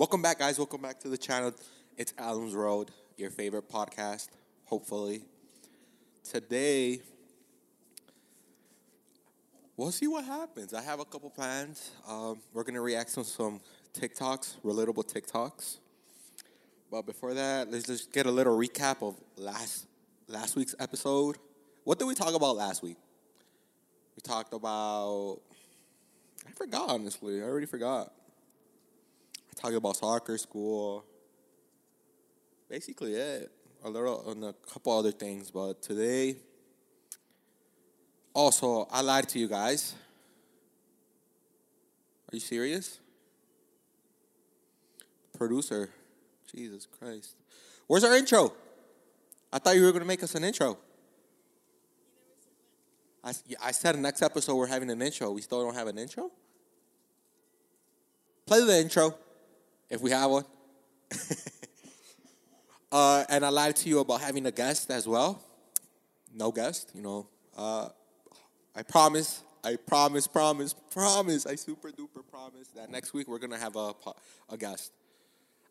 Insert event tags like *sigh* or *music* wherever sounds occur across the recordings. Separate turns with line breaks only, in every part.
Welcome back, guys. Welcome back to the channel. It's Adams Road, your favorite podcast, hopefully. Today, we'll see what happens. I have a couple plans. Um, we're going to react to some TikToks, relatable TikToks. But before that, let's just get a little recap of last last week's episode. What did we talk about last week? We talked about I forgot honestly. I already forgot. I talked about soccer, school. Basically it. A little and a couple other things, but today also I lied to you guys. Are you serious? Producer. Jesus Christ. Where's our intro? I thought you were going to make us an intro. I, I said next episode we're having an intro. We still don't have an intro? Play the intro if we have one. *laughs* uh, and I lied to you about having a guest as well. No guest, you know. Uh, I promise, I promise, promise, promise, I super duper promise that next week we're going to have a, a guest.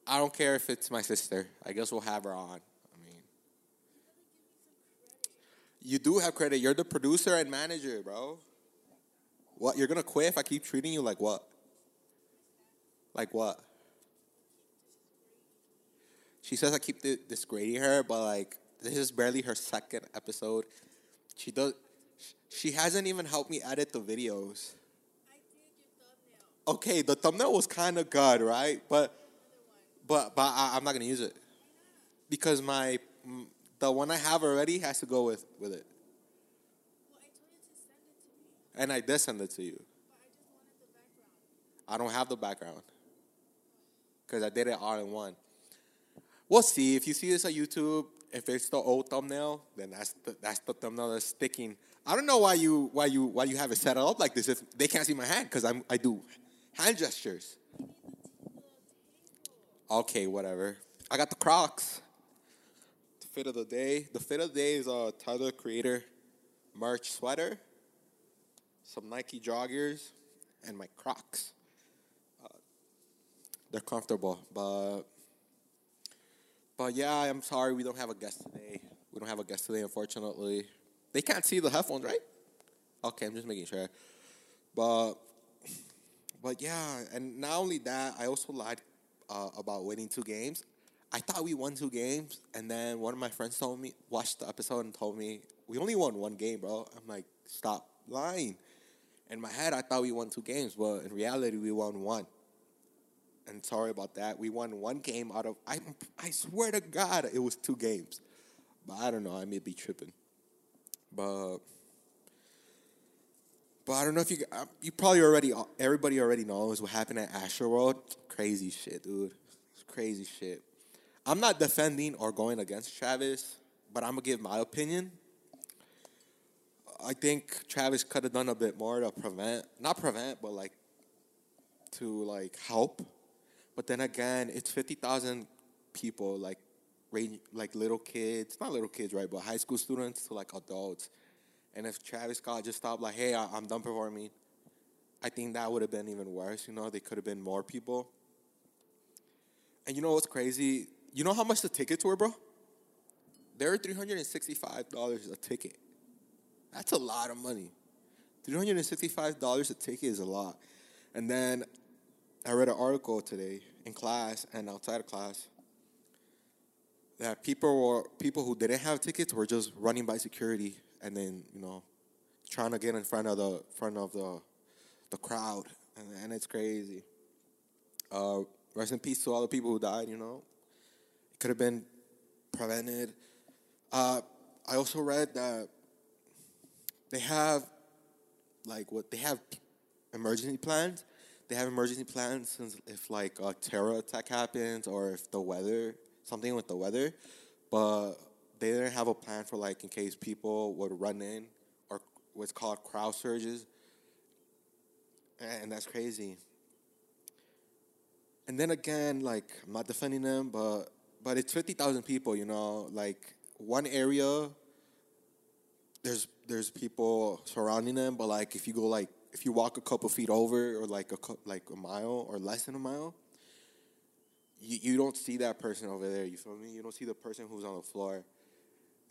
I don't care if it's my sister. I guess we'll have her on. I mean, you do have credit. You're the producer and manager, bro. What? You're gonna quit if I keep treating you like what? Like what? She says I keep disgrading her, but like this is barely her second episode. She does. She hasn't even helped me edit the videos. I did your thumbnail. Okay, the thumbnail was kind of good, right? But but but I, am not gonna use it because my the one I have already has to go with with it. Well, I and I did send it to you. But I, just wanted the background. I don't have the background because I did it all in one. We'll see if you see this on YouTube. If it's the old thumbnail, then that's the, that's the thumbnail that's sticking. I don't know why you why you why you have it set up like this if they can't see my hand because I'm I do hand gestures. Okay, whatever. I got the Crocs. The fit of the day. The fit of the day is a Tyler Creator merch sweater, some Nike joggers, and my Crocs. Uh, they're comfortable, but but yeah, I'm sorry we don't have a guest today. We don't have a guest today, unfortunately. They can't see the headphones, right? Okay, I'm just making sure. But but yeah, and not only that, I also lied uh, about winning two games. I thought we won two games, and then one of my friends told me, watched the episode and told me, we only won one game, bro. I'm like, stop lying. In my head, I thought we won two games, but in reality, we won one. And sorry about that. We won one game out of, I, I swear to God, it was two games. But I don't know, I may be tripping. But, but I don't know if you, uh, you probably already, everybody already knows what happened at Astroworld crazy shit, dude. It's crazy shit. I'm not defending or going against Travis, but I'm gonna give my opinion. I think Travis could have done a bit more to prevent, not prevent, but like to like help. But then again, it's fifty thousand people, like range, like little kids, not little kids, right, but high school students to like adults. And if Travis Scott just stopped, like, hey, I'm done performing, I think that would have been even worse. You know, they could have been more people. And you know what's crazy? You know how much the tickets were, bro? They're $365 a ticket. That's a lot of money. $365 a ticket is a lot. And then I read an article today in class and outside of class that people were people who didn't have tickets were just running by security and then, you know, trying to get in front of the front of the the crowd. And, and it's crazy. Uh, Rest in peace to all the people who died, you know. It could have been prevented. Uh, I also read that they have, like, what they have emergency plans. They have emergency plans if, like, a terror attack happens or if the weather, something with the weather. But they didn't have a plan for, like, in case people would run in or what's called crowd surges. And that's crazy. And then again, like I'm not defending them, but but it's fifty thousand people. You know, like one area. There's there's people surrounding them, but like if you go like if you walk a couple feet over or like a like a mile or less than a mile, you, you don't see that person over there. You feel me? You don't see the person who's on the floor,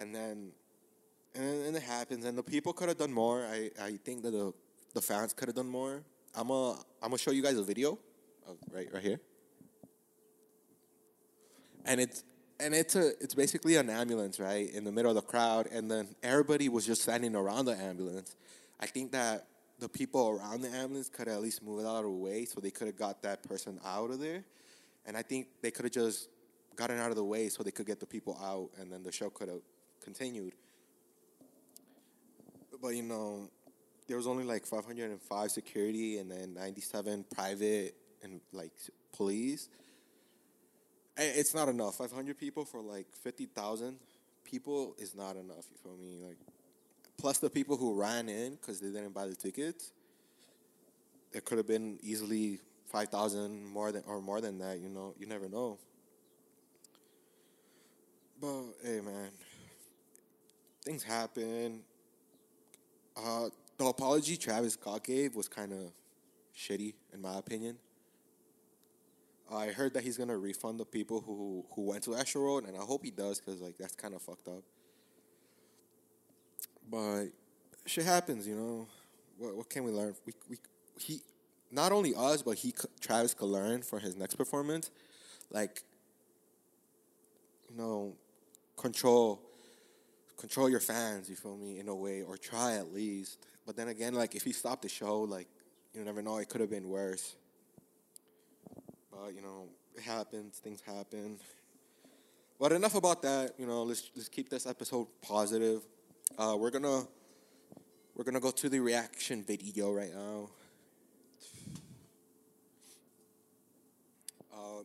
and then and then and it happens. And the people could have done more. I I think that the the fans could have done more. I'm a I'm gonna show you guys a video, of, right right here, and it's and it's a it's basically an ambulance right in the middle of the crowd, and then everybody was just standing around the ambulance. I think that the people around the ambulance could at least move it out of the way so they could have got that person out of there. And I think they could have just gotten out of the way so they could get the people out and then the show could have continued. But you know, there was only like 505 security and then 97 private and like police. It's not enough. 500 people for like 50,000 people is not enough. You feel me? Like plus the people who ran in because they didn't buy the tickets. It could have been easily five thousand more than or more than that. You know, you never know. But hey, man, things happen. Uh, the apology Travis Scott gave was kind of shitty, in my opinion. I heard that he's gonna refund the people who who went to Astroworld, and I hope he does, cause like that's kind of fucked up. But shit happens, you know. What what can we learn? We we he not only us, but he Travis could learn for his next performance, like you know, control control your fans. You feel me in a way, or try at least. But then again, like if he stopped the show, like you never know, it could have been worse. But you know, it happens. Things happen. But enough about that. You know, let's let's keep this episode positive. Uh, we're gonna we're gonna go to the reaction video right now. Uh,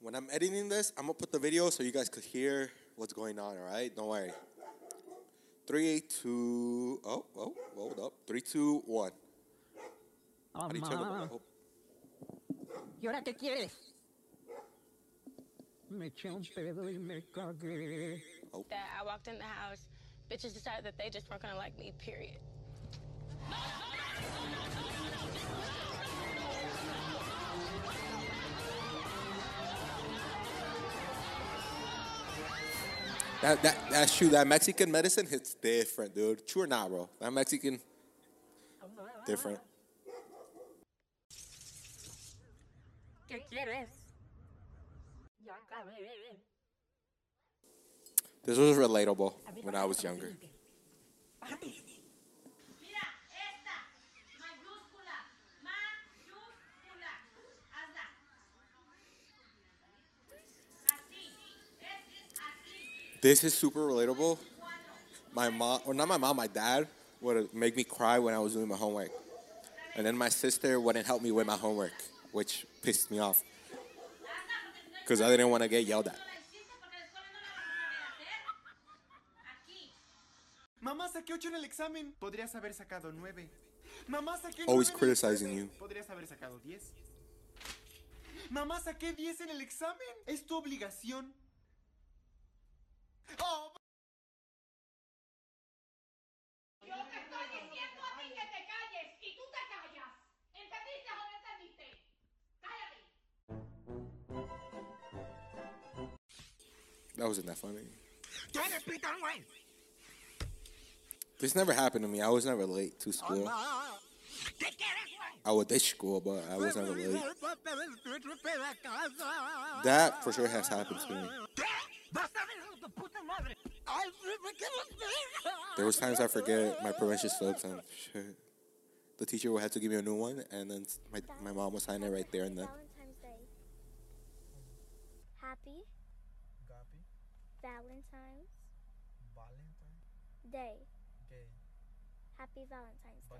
when I'm editing this, I'm gonna put the video so you guys could hear what's going on. All right, don't worry. Three, two, oh, oh, hold up. Three, two, one. How do you turn the- oh.
¿Y ahora qué quieres? Me eché un pedo y me cagué.
That I walked in the house, bitches decided that they just weren't gonna like me, period.
That, that that's true. That Mexican medicine hits different, dude. True or not, bro? That Mexican different.
¿Qué quieres?
This was relatable when I was younger. This is super relatable. My mom, or not my mom, my dad would make me cry when I was doing my homework. And then my sister wouldn't help me with my homework, which pissed me off. Because I didn't want to get yelled at.
Mamá, saqué 8 en el examen. Podrías haber sacado 9. Mamá, saqué
Always
9 en el
criticizing
examen.
you.
Podrías haber sacado 10. Mamá, saqué 10 en el examen. Es tu obligación. Oh,
Yo te estoy diciendo a ti que te calles y tú te callas. ¿Entendiste o no entendiste? Cállate.
That wasn't that funny.
¿Qué eres, Peter, güey?
This never happened to me. I was never late to school.
¿Qué quieres, güey?
I would ditch school, but I was never late.
Vete a casa.
That for sure has happened to me.
¿Qué? ¿Vas a ver a tu puta madre? ¡Ay, me quedo
There was times I forget my permission slips and shit. The teacher would have to give me a new one, and then my, my mom would sign it right there and then.
Valentine's Day. Happy Valentine's Day. Happy Valentine's Day.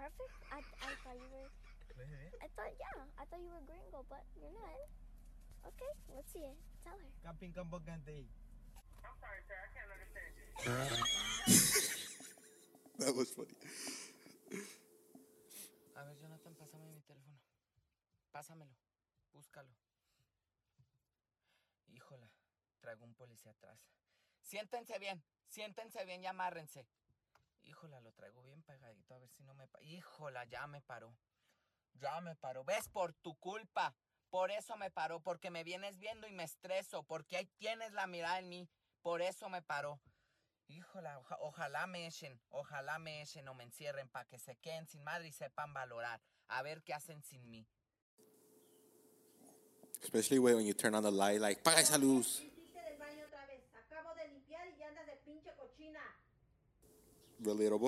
Perfect. I, I thought you were. I thought yeah. I thought you were gringo, but you're not. Okay, let's see it. Tell her.
Camping Cambogan Day. *laughs*
That was funny.
A ver, Jonathan, pásame mi teléfono. Pásamelo. Búscalo. Híjola, traigo un policía atrás. Siéntense bien, siéntense bien y amárrense. Híjola, lo traigo bien pegadito, a ver si no me... Híjola, ya me paró. Ya me paró. ¿Ves? Por tu culpa. Por eso me paró, porque me vienes viendo y me estreso, porque ahí tienes la mirada en mí. Por eso me paró. Híjola, oja- ojalá me echen, ojalá me echen o me encierren para que se queden sin madre y sepan valorar. A ver qué hacen sin mí.
Especially when you turn on the light, like, paga esa.
Hiciste del baño otra vez. Acabo de limpiar y ya andas de pinche cochina.
Relatable.
Mijito, baby girl. I know it's not you.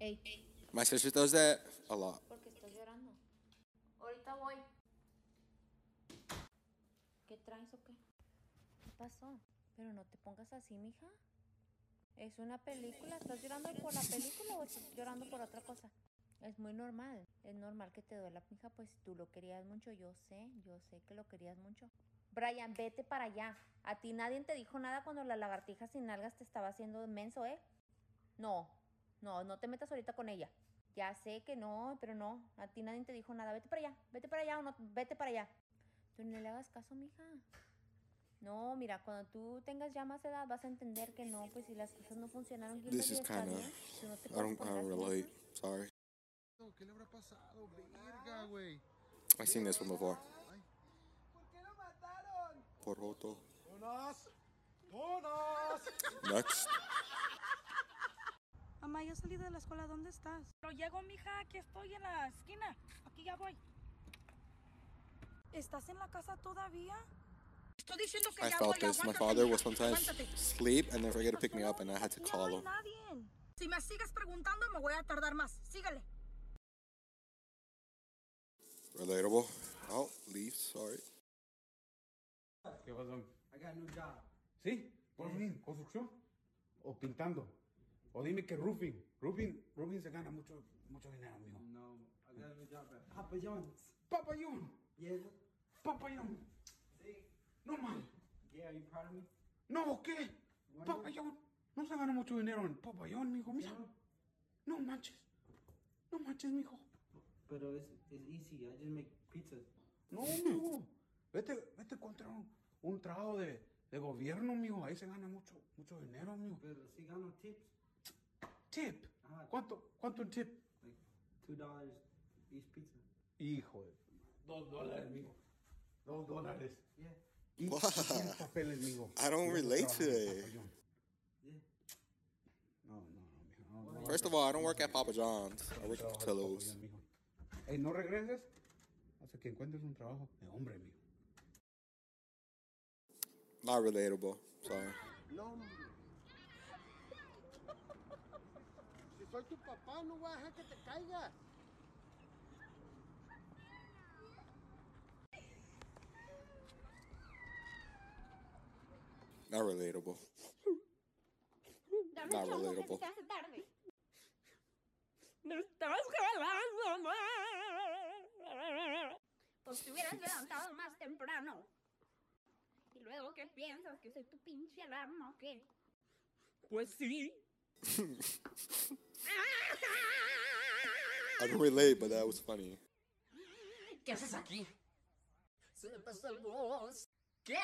Ey,
My sister does that a lot.
porque estás llorando. Ahorita voy. ¿Qué traes o qué? ¿Qué pasó? Pero no te pongas así, mija. Es una película. ¿Estás llorando por la película o estás llorando por otra cosa? Es muy normal. Es normal que te duela, mija, pues tú lo querías mucho. Yo sé, yo sé que lo querías mucho. Brian, vete para allá. A ti nadie te dijo nada cuando la lagartija sin nalgas te estaba haciendo menso, ¿eh? No, no, no te metas ahorita con ella. Ya sé que no, pero no. A ti nadie te dijo nada. Vete para allá, vete para allá o no, vete para allá. Tú no le hagas caso, mija. No, mira, cuando tú tengas ya más edad vas a entender que no, pues si las cosas no funcionaron, Gilbert,
This is kind of.
no te
I don't. I don't relate.
mija.
Sorry.
¿Qué le habrá pasado? Verga, güey.
I seen this one before.
¿Por qué lo mataron?
Por Joto.
¡Donas! ¡Donas!
Next.
Mamá, ya salí de la escuela, ¿dónde estás? Pero llego, mija, aquí estoy en la esquina. Aquí ya voy. ¿Estás en la casa todavía? Estoy diciendo que
I
ya
felt
voy,
this. My father will sometimes
aguántate.
sleep and then forget to pick me up, and I had to call
no hay
him.
nadie. Si me sigues preguntando, me voy a tardar más. Síguele.
Relatable. Oh, leave. Sorry.
¿Qué pasó?
I got a new job.
¿Sí? ¿Por fin? ¿Construcción? ¿O pintando? O dime que roofing. Roofing, roofing se gana mucho, mucho dinero, amigo.
No, I got a new job at Papa John's.
¡Papayón!
Yeah.
¡Papayón!
Sí.
No mal.
Yeah, are you proud of me?
No, ¿qué? Papayón. No se gana mucho dinero en papayón, mijo. Mira. No manches. No manches, mijo.
Pero it's, it's easy. I just make pizzas.
No, mijo. Vete, vete contra un, un trabajo de, de gobierno, mijo. Ahí se gana mucho, mucho dinero, mijo.
Pero si gano tips.
Tip.
Ajá.
¿Cuánto, cuánto en tip?
Like two dollars each pizza.
Hijo de... Dos dólares, mijo. Dos dólares.
Yeah.
Y? 100 papeles, mijo.
I don't relate to it.
Yeah.
No, no, no, mijo. No, no,
First of all, I don't work at Papa John's. I work at Portillo's.
Papayón, mijo. Ey, no regreses hasta que encuentres un trabajo de hombre, mijo.
Not relatable. Sorry.
No, hombre. Si soy tu papá, no voy a dejar que te caigas.
Not relatable.
Dame
Not relatable.
se te hace tarde.
Estás jalando.
Pues te hubieras levantado más temprano. Y luego, ¿qué piensas? ¿Que soy tu pinche alarma o qué?
Pues sí. *laughs*
I don't relate, but that was funny.
¿Qué haces aquí? Se me pasó el bus. ¿Qué?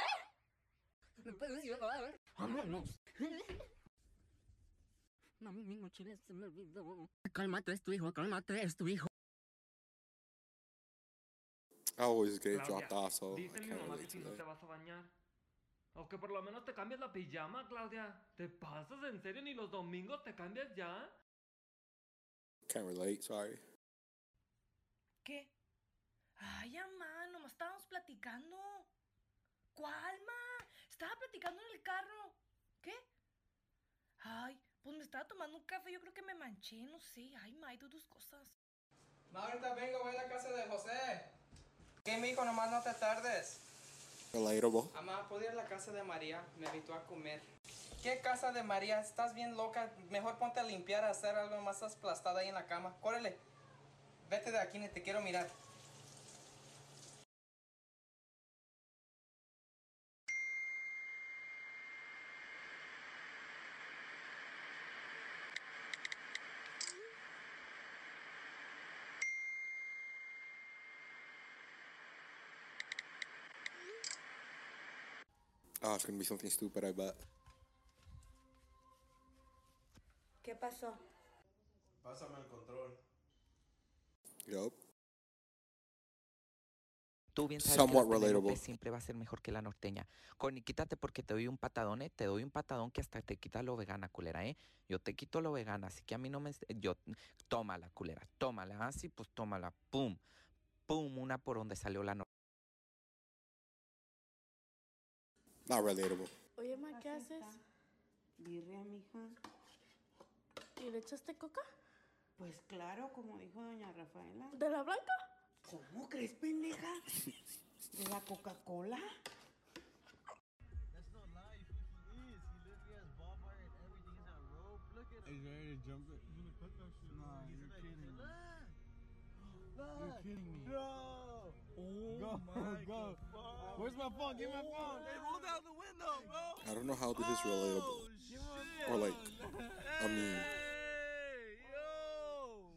¿Me puedes llevar? Vámonos. *laughs* Mami, mi mochila se me olvidó. Cálmate, es tu hijo, cálmate, es tu hijo.
I always get
Claudia,
dropped off, so I
dice mi
can't
mamá que
relate
si
to
no te
that.
vas a bañar. O que por lo menos te cambies la pijama, Claudia. ¿Te pasas en serio? ¿Ni los domingos te cambias ya?
Can't relate. Sorry.
¿Qué? Ay, mamá, nomás estábamos platicando. ¿Cuál, ma? Estaba platicando en el carro. ¿Qué? Ay, pues me estaba tomando un café, yo creo que me manché, no sé. Ay, ma, hay de tus cosas.
Ma, ahorita vengo, voy a la casa de José. ¿Qué, mijo? Nomás no te tardes.
Relatable.
Mamá, ¿puedo ir a la casa de María? Me invitó a comer. ¿Qué casa de María? Estás bien loca. Mejor ponte a limpiar, a hacer algo más aplastada ahí en la cama. Córrele. Vete de aquí, ni te quiero mirar.
Oh, it's gonna be something stupid, I bet.
¿Qué pasó?
Pásame el control.
Yup.
Tú bien sabes
Somewhat
que
relatable.
siempre va a ser mejor que la norteña. Corny, quítate porque te doy un patadón, ¿eh? Te doy un patadón que hasta te quita lo vegana, culera, ¿eh? Yo te quito lo vegana, así que a mí no me... Yo... Tómala, culera, tómala. Ah, sí, pues tómala. Pum. Pum, una por donde salió la norteña.
Not relatable.
Oye, ma, ¿qué haces?
Birria, mija.
¿Y le echaste coca?
Pues claro, como dijo doña Rafaela.
¿De la blanca?
¿Cómo crees, pendeja? ¿De la Coca-Cola?
He's ready to jump it. He's gonna cut that shit. Nah, you're kidding me. You're kidding me.
No!
Go, *laughs* go. Where's my phone? Give me my phone.
They rolled out the window, bro!
I don't know how this is relatable. Oh, shit. Or like, I mean,
Hey, yo!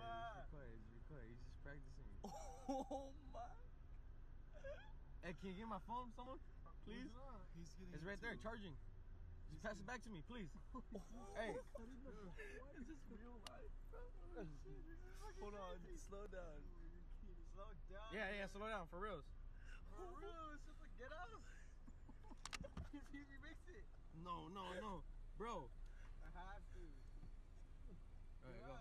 Quiet, be quiet. He's just practicing.
Oh my!
Hey, can you get my phone, someone? Please? It's right there, charging. Just pass it back to me, please. *laughs* hey.
Is this real life, bro? *laughs* Hold on, slow down. Slow down.
Yeah, yeah, slow down, for reals.
For real, it's just like, get out. See if he makes it.
No, no, no. Bro.
I have to.
Alright, go.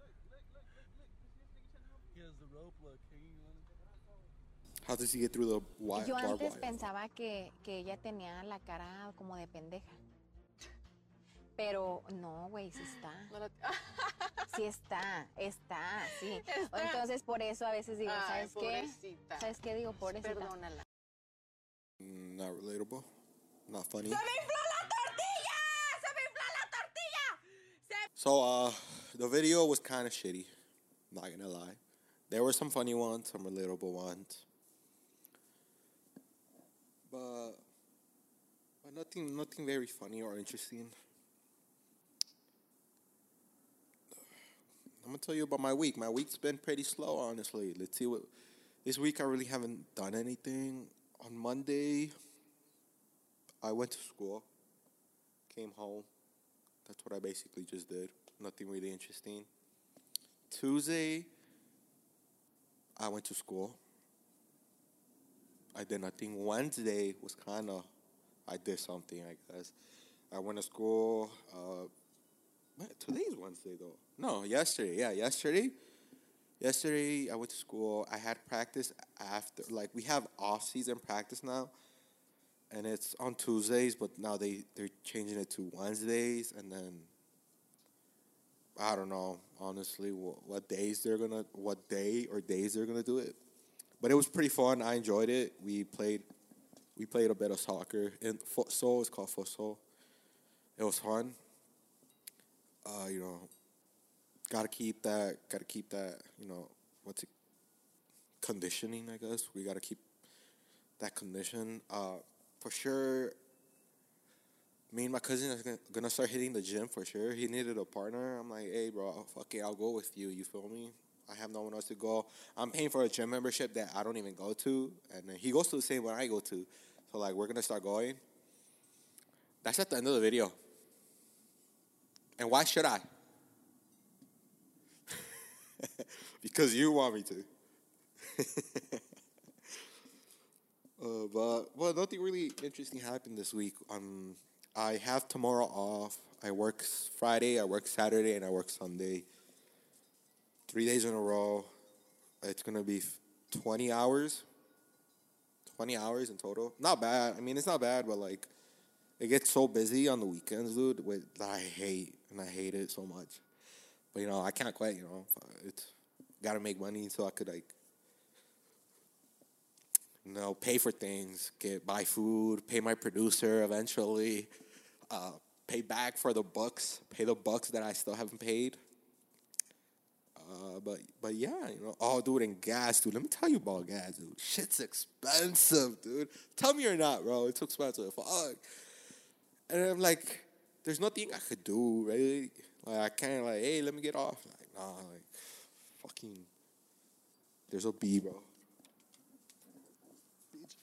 Look, look, look, look, look. This nigga trying to help me. He has the rope look hanging on him.
how does he get through the wire,
Yo
barbed
antes
wire?
pensaba que, que ella tenía la cara como de pendeja. Pero no, güey, sí está. *laughs* Sí está, está, sí.
Está.
Entonces por eso a veces digo,
Ay,
¿sabes qué?
pobrecita.
¿Sabes qué digo? Pobrecita.
Perdónala.
Mm, Not relatable. Not funny.
¡Se me infló la tortilla! ¡Se me infló la tortilla! ¡Se
So, uh, the video was kind of shitty. Not gonna lie. There were some funny ones, some relatable ones, but but nothing, nothing very funny or interesting. I'm gonna tell you about my week. My week's been pretty slow, honestly. Let's see what this week. I really haven't done anything. On Monday, I went to school, came home. That's what I basically just did. Nothing really interesting. Tuesday, I went to school. I did nothing. Wednesday was kind of, I did something, I guess. I went to school. Uh, today's Wednesday, though. No, yesterday. Yeah, yesterday. Yesterday, I went to school. I had practice after, like, we have off season practice now and it's on Tuesdays, but now they they're changing it to Wednesdays, and then I don't know honestly what, what days they're gonna what day or days they're gonna do it, but it was pretty fun. I enjoyed it. We played we played a bit of soccer in futsal. It's called futsal. It was fun. Uh, you know, gotta keep that. Gotta keep that. You know, what's it? Conditioning, I guess. We gotta keep that condition. Uh, for sure, me and my cousin are gonna, start hitting the gym for sure. He needed a partner. I'm like, hey, bro, fuck it, I'll go with you. You feel me? I have no one else to go. I'm paying for a gym membership that I don't even go to, and he goes to the same one I go to. So like, we're gonna start going. That's at the end of the video. And why should I? *laughs* because you want me to. *laughs* Uh, but well, nothing really interesting happened this week. Um, I have tomorrow off. I work Friday, I work Saturday, and I work Sunday. Three days in a row. It's gonna be twenty hours. Twenty hours in total. Not bad. I mean, it's not bad, but like, it gets so busy on the weekends, dude. With that I hate, and I hate it so much. But you know, I can't quit. You know, it's gotta make money so I could like you know, pay for things, get buy food, pay my producer eventually, uh, pay back for the bucks, pay the bucks that I still haven't paid. Uh, but but yeah, you know, oh, dude, and gas, dude. Let me tell you about gas, dude. Shit's expensive, dude. Tell me you're not, bro. It's expensive. Fuck. And I'm like, there's nothing I could do, really. Like I can't like, hey, let me get off. Like, nah, like, fucking. There's a bee, bro. Bitch.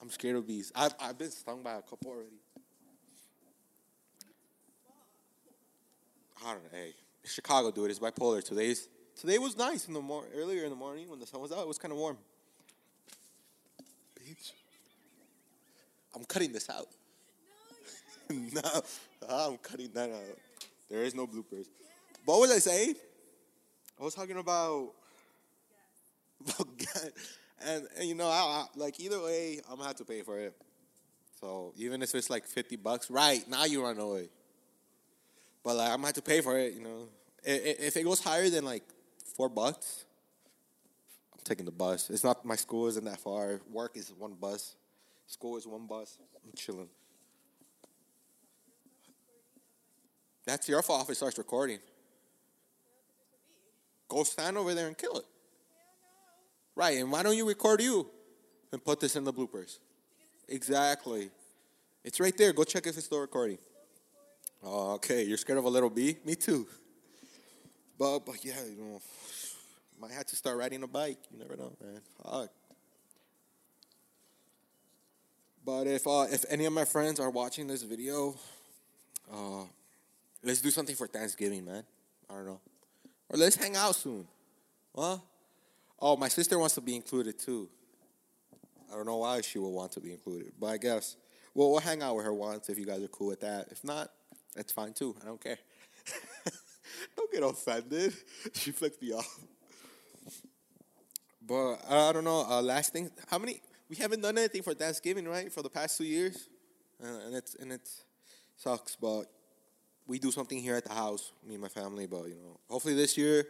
I'm scared of bees. I've I've been stung by a couple already. I don't know. Hey, Chicago, dude. It's bipolar. Today's today was nice in the mor- earlier in the morning when the sun was out. It was kind of warm. Bitch, I'm cutting this out. *laughs* no, *laughs* ah, I'm cutting that out. There is no bloopers. What was I saying? I was talking about, *laughs* about. And, and you know, I, I, like either way, I'm gonna have to pay for it. So even if it's like fifty bucks, right now you run away. But like I'm gonna have to pay for it. You know, if it goes higher than like four bucks, I'm taking the bus. It's not my school isn't that far. Work is one bus. School is one bus. I'm chilling. That's your fault if it starts recording. Go stand over there and kill it. Right, and why don't you record you and put this in the bloopers? Exactly. It's right there. Go check if it's still recording. Okay. You're scared of a little bee? Me too. But but yeah, you know, might have to start riding a bike. You never know, man. Fuck. But if uh, if any of my friends are watching this video, uh, let's do something for Thanksgiving, man. I don't know, or let's hang out soon. Huh? Oh, my sister wants to be included too. I don't know why she would want to be included, but I guess well, we'll hang out with her once if you guys are cool with that. If not, that's fine too. I don't care. *laughs* don't get offended. *laughs* She flicked me off. But uh, I don't know. Uh, last thing, how many? We haven't done anything for Thanksgiving, right? For the past two years, uh, and it's and it sucks. But we do something here at the house, me and my family. But you know, hopefully this year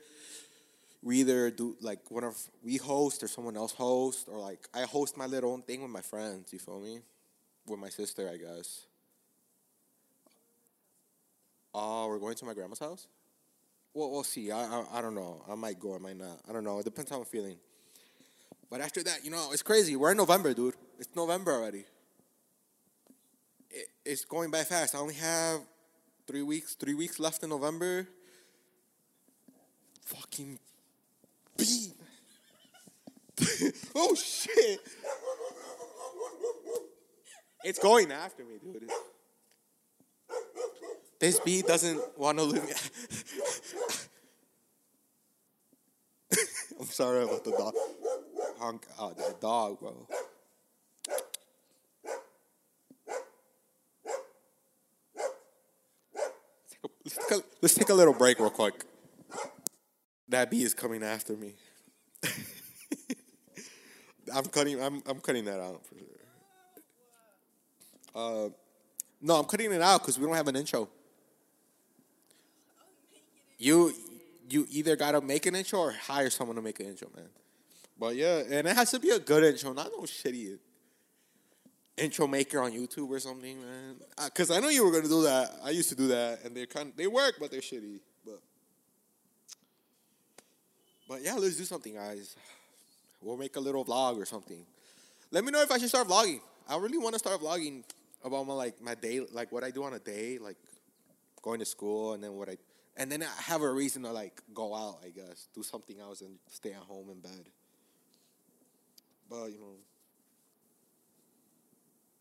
we either do like one of we host or someone else host, or like I host my little own thing with my friends. You feel me? With my sister, I guess. Oh, we're going to my grandma's house. Well, we'll see. I, I I don't know. I might go. I might not. I don't know. It depends how I'm feeling. But after that, you know, it's crazy. We're in November, dude. It's November already. It, it's going by fast. I only have three weeks. Three weeks left in November. Fucking beat. *laughs* oh shit! It's going after me, dude. This bee doesn't want to leave me. *laughs* I'm sorry about the dog. Honk, oh, the dog, bro. Let's take, a, let's take a little break real quick. That bee is coming after me. *laughs* I'm cutting. I'm I'm cutting that out for sure. Uh, no, I'm cutting it out because we don't have an intro. You you either gotta make an intro or hire someone to make an intro, man. But yeah, and it has to be a good intro, not no shitty intro maker on YouTube or something, man. Uh, because I know you were gonna do that. I used to do that, and they're kind they work, but they're shitty. But but yeah, let's do something, guys. We'll make a little vlog or something. Let me know if I should start vlogging. I really want to start vlogging about my like my day, like what I do on a day, like going to school, and then what I and then I have a reason to like go out. I guess do something else and stay at home in bed. But you know,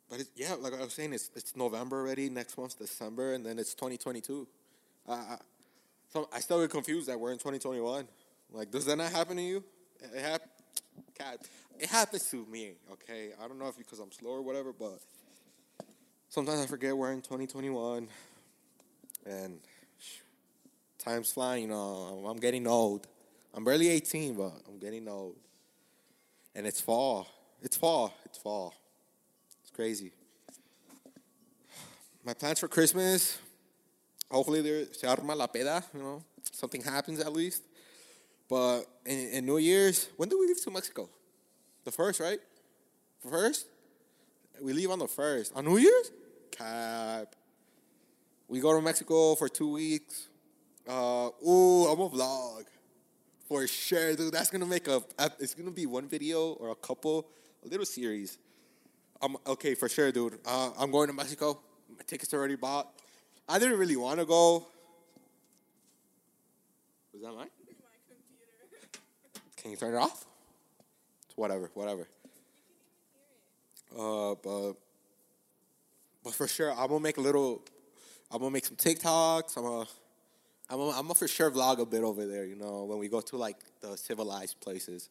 but it's, yeah, like I was saying, it's it's November already. Next month's December, and then it's 2022. I, I, so I still get confused that we're in 2021. Like, does that not happen to you? It hap- it happens to me. Okay, I don't know if because I'm slow or whatever, but sometimes I forget we're in 2021, and time's flying. You know, I'm getting old. I'm barely 18, but I'm getting old. And it's fall. It's fall. It's fall. Crazy. My plans for Christmas, hopefully there se arma la peda, you know, something happens at least. But in, in New Year's, when do we leave to Mexico? The first, right? First? We leave on the first. On New Year's? Cap. We go to Mexico for two weeks. Uh, ooh, I'm a vlog. For sure, dude. That's gonna make a. It's gonna be one video or a couple, a little series. I'm okay for sure, dude. Uh, I'm going to Mexico. My tickets are already bought. I didn't really want to go. Was that mine? Can you turn it off? It's whatever, whatever. Uh, but but for sure, I'm gonna make a little. I'm gonna make some TikToks. I'm gonna I'm a, I'm a for sure vlog a bit over there. You know, when we go to like the civilized places.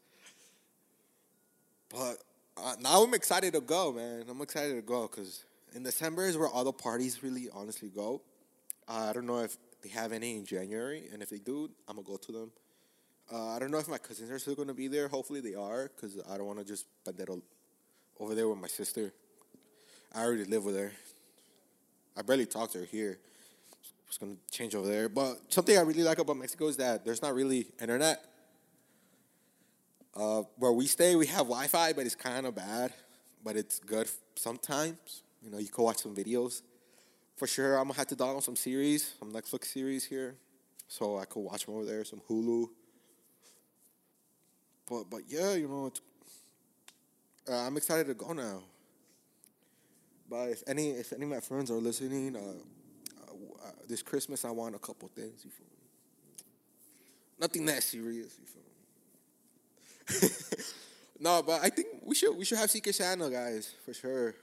But uh, now I'm excited to go, man. I'm excited to go because in December is where all the parties really honestly go. Uh, I don't know if they have any in January, and if they do, I'm gonna go to them. Uh, I don't know if my cousins are still gonna be there. Hopefully they are, because I don't want to just bandero over there with my sister. I already live with her. I barely talk to her here. It's gonna change over there. But something I really like about Mexico is that there's not really internet. Uh, where we stay, we have Wi-Fi, but it's kind of bad. But it's good sometimes. You know, you can watch some videos. For sure, I'm gonna have to download some series, some Netflix series here, so I could watch them over there. Some Hulu. But but yeah, you know, uh, I'm excited to go now. But if any if any of my friends are listening, uh, uh, this Christmas I want a couple things. You feel me? Nothing that serious. You feel me? *laughs* no, but I think we should we should have Secret Santa, guys, for sure.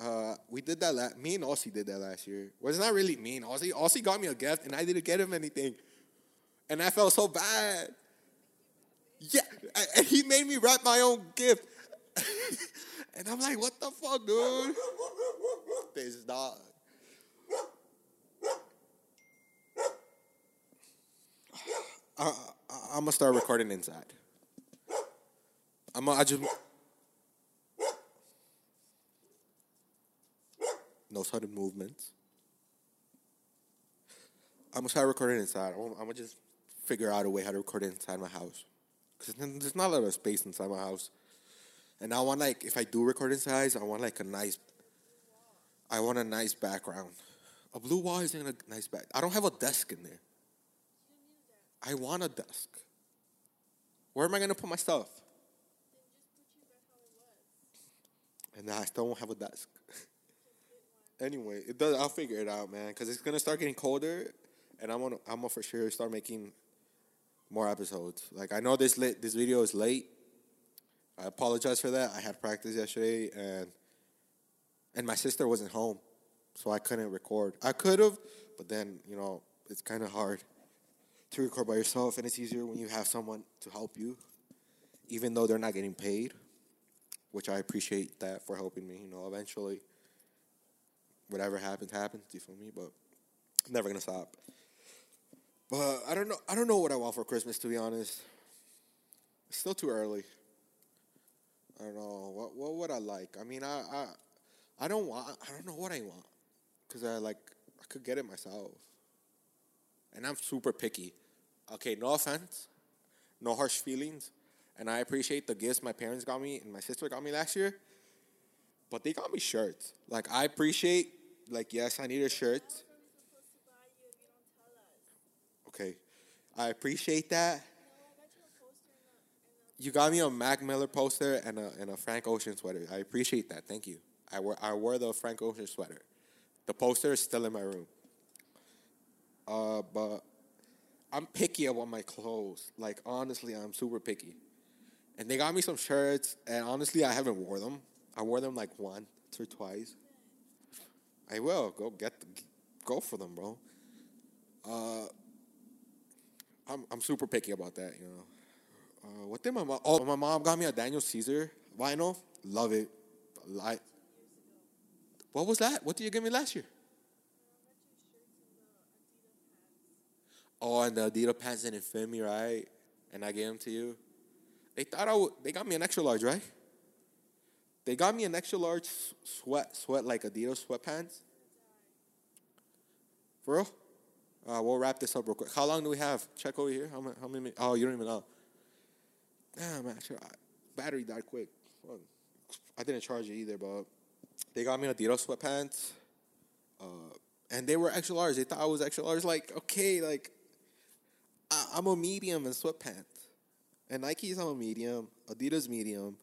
Uh, we did that. La- me and Aussie did that last year. Well, not really me and Aussie. Aussie got me a gift, and I didn't get him anything, and I felt so bad. Yeah, and he made me wrap my own gift, *laughs* and I'm like, "What the fuck, dude?" This dog. I, I, I'm gonna start recording inside. I just no sudden movements. I'm gonna start recording inside. I'm, I'm gonna just figure out a way how to record inside my house because there's not a lot of space inside my house. And I want like if I do record inside, I want like a nice. I want a nice background. A blue wall isn't a nice back. I don't have a desk in there. I want a desk. Where am I gonna put my stuff? And I still won't have a desk. *laughs* anyway, it does. I'll figure it out, man. Because it's gonna start getting colder, and I'm gonna I'm gonna for sure start making more episodes. Like I know this late, this video is late. I apologize for that. I had practice yesterday, and and my sister wasn't home, so I couldn't record. I could have, but then you know it's kind of hard to record by yourself, and it's easier when you have someone to help you, even though they're not getting paid, which I appreciate that for helping me. You know, eventually, whatever happens, happens. You feel me? But I'm never gonna stop. But I don't know. I don't know what I want for Christmas, to be honest. It's still too early. I don't know what what would I like. I mean, I I, I don't want. I don't know what I want because I like I could get it myself, and I'm super picky. Okay, no offense, no harsh feelings, and I appreciate the gifts my parents got me and my sister got me last year. But they got me shirts. Like I appreciate. Like yes, I need a shirt. Okay, I appreciate that. You got me a Mac Miller poster and a and a Frank Ocean sweater. I appreciate that. Thank you. I wear I wore the Frank Ocean sweater. The poster is still in my room. Uh, but I'm picky about my clothes. Like honestly, I'm super picky. And they got me some shirts, and honestly, I haven't wore them. I wore them like once or twice. I will go get go for them, bro. Uh, I'm I'm super picky about that, you know. Uh, what did my mom? Oh, my mom got me a Daniel Caesar vinyl. Love it. I, what was that? What did you give me last year? Oh, and the Adidas pants didn't fit me right, and I gave them to you. They thought I would. They got me an extra large, right? They got me an extra large sweat, sweat like Adidas sweatpants. For real? Uh, we'll wrap this up real quick. How long do we have? Check over here. How many? How many oh, you don't even know. Damn, actually, battery died quick. I didn't charge it either, but they got me Adidas sweatpants, uh, and they were extra large. They thought I was extra large. Like, okay, like I, I'm a medium in sweatpants, and Nikes I'm a medium. Adidas medium.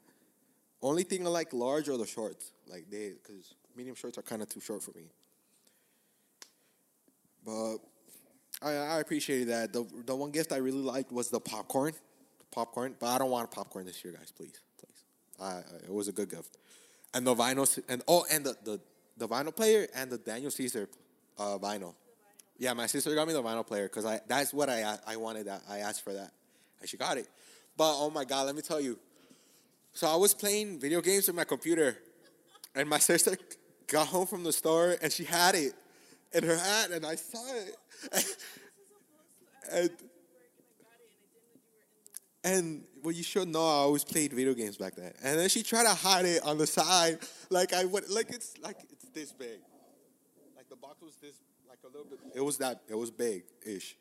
Only thing I like large are the shorts. Like they, because medium shorts are kind of too short for me. But I, I appreciated that. The the one gift I really liked was the popcorn, popcorn. But I don't want popcorn this year, guys. Please, please. I, I it was a good gift, and the vinyl and oh and the the, the vinyl player and the Daniel Caesar uh, vinyl. Yeah, my sister got me the vinyl player because I that's what I I wanted that I asked for that, and she got it. But oh my god, let me tell you. So I was playing video games with my computer, and my sister got home from the store and she had it in her hand, and I saw it. *laughs* and and well, you should know I always played video games back then. And then she tried to hide it on the side, like I would, like it's like it's this big, like the box was this, like a little bit. It was that. It was big ish.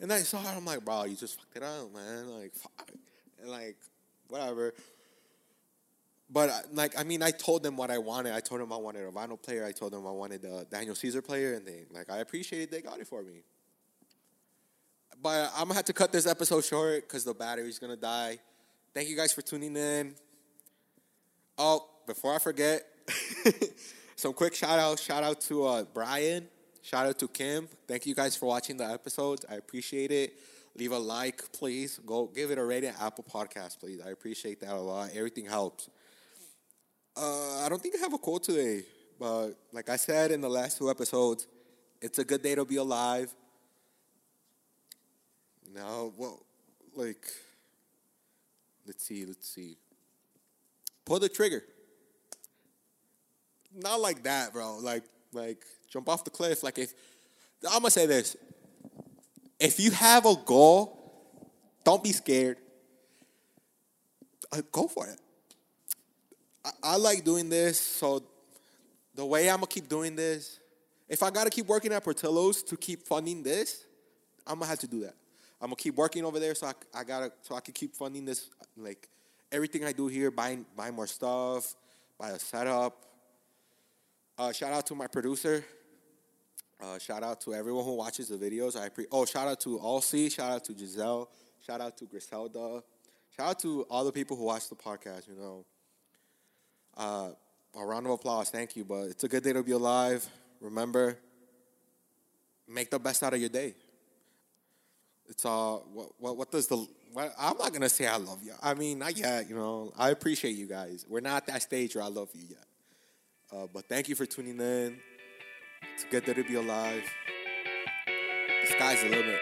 And I saw her. I'm like, bro, you just fucked it up, man. Like, fuck. Like, whatever. But uh, like, I mean, I told them what I wanted. I told them I wanted a vinyl player. I told them I wanted the Daniel Caesar player, and they like, I appreciated they got it for me. But I'm gonna have to cut this episode short because the battery's gonna die. Thank you guys for tuning in. Oh, before I forget, *laughs* some quick shout out. Shout out to uh, Brian. Shout out to Kim. Thank you guys for watching the episodes. I appreciate it. Leave a like, please. Go give it a rating Apple Podcast, please. I appreciate that a lot. Everything helps. Uh, I don't think I have a quote today, but like I said in the last two episodes, it's a good day to be alive. No, well, like, let's see, let's see. Pull the trigger. Not like that, bro. Like, like jump off the cliff. Like if I'm gonna say this, if you have a goal, don't be scared. Uh, go for it. I, I like doing this, so the way I'm gonna keep doing this, if I gotta keep working at Portillo's to keep funding this, I'm gonna have to do that. I'm gonna keep working over there, so I, I gotta so I can keep funding this. Like everything I do here, buying buy more stuff, buy a setup. Uh, shout out to my producer. Uh, shout out to everyone who watches the videos. I pre- oh shout out to Alcy. Shout out to Giselle. Shout out to Griselda. Shout out to all the people who watch the podcast. You know, uh, a round of applause. Thank you. But it's a good day to be alive. Remember, make the best out of your day. It's all what what, what does the what, I'm not gonna say I love you. I mean, not yet. You know, I appreciate you guys. We're not at that stage where I love you yet. Uh, but thank you for tuning in. Good to be alive. The sky's the limit.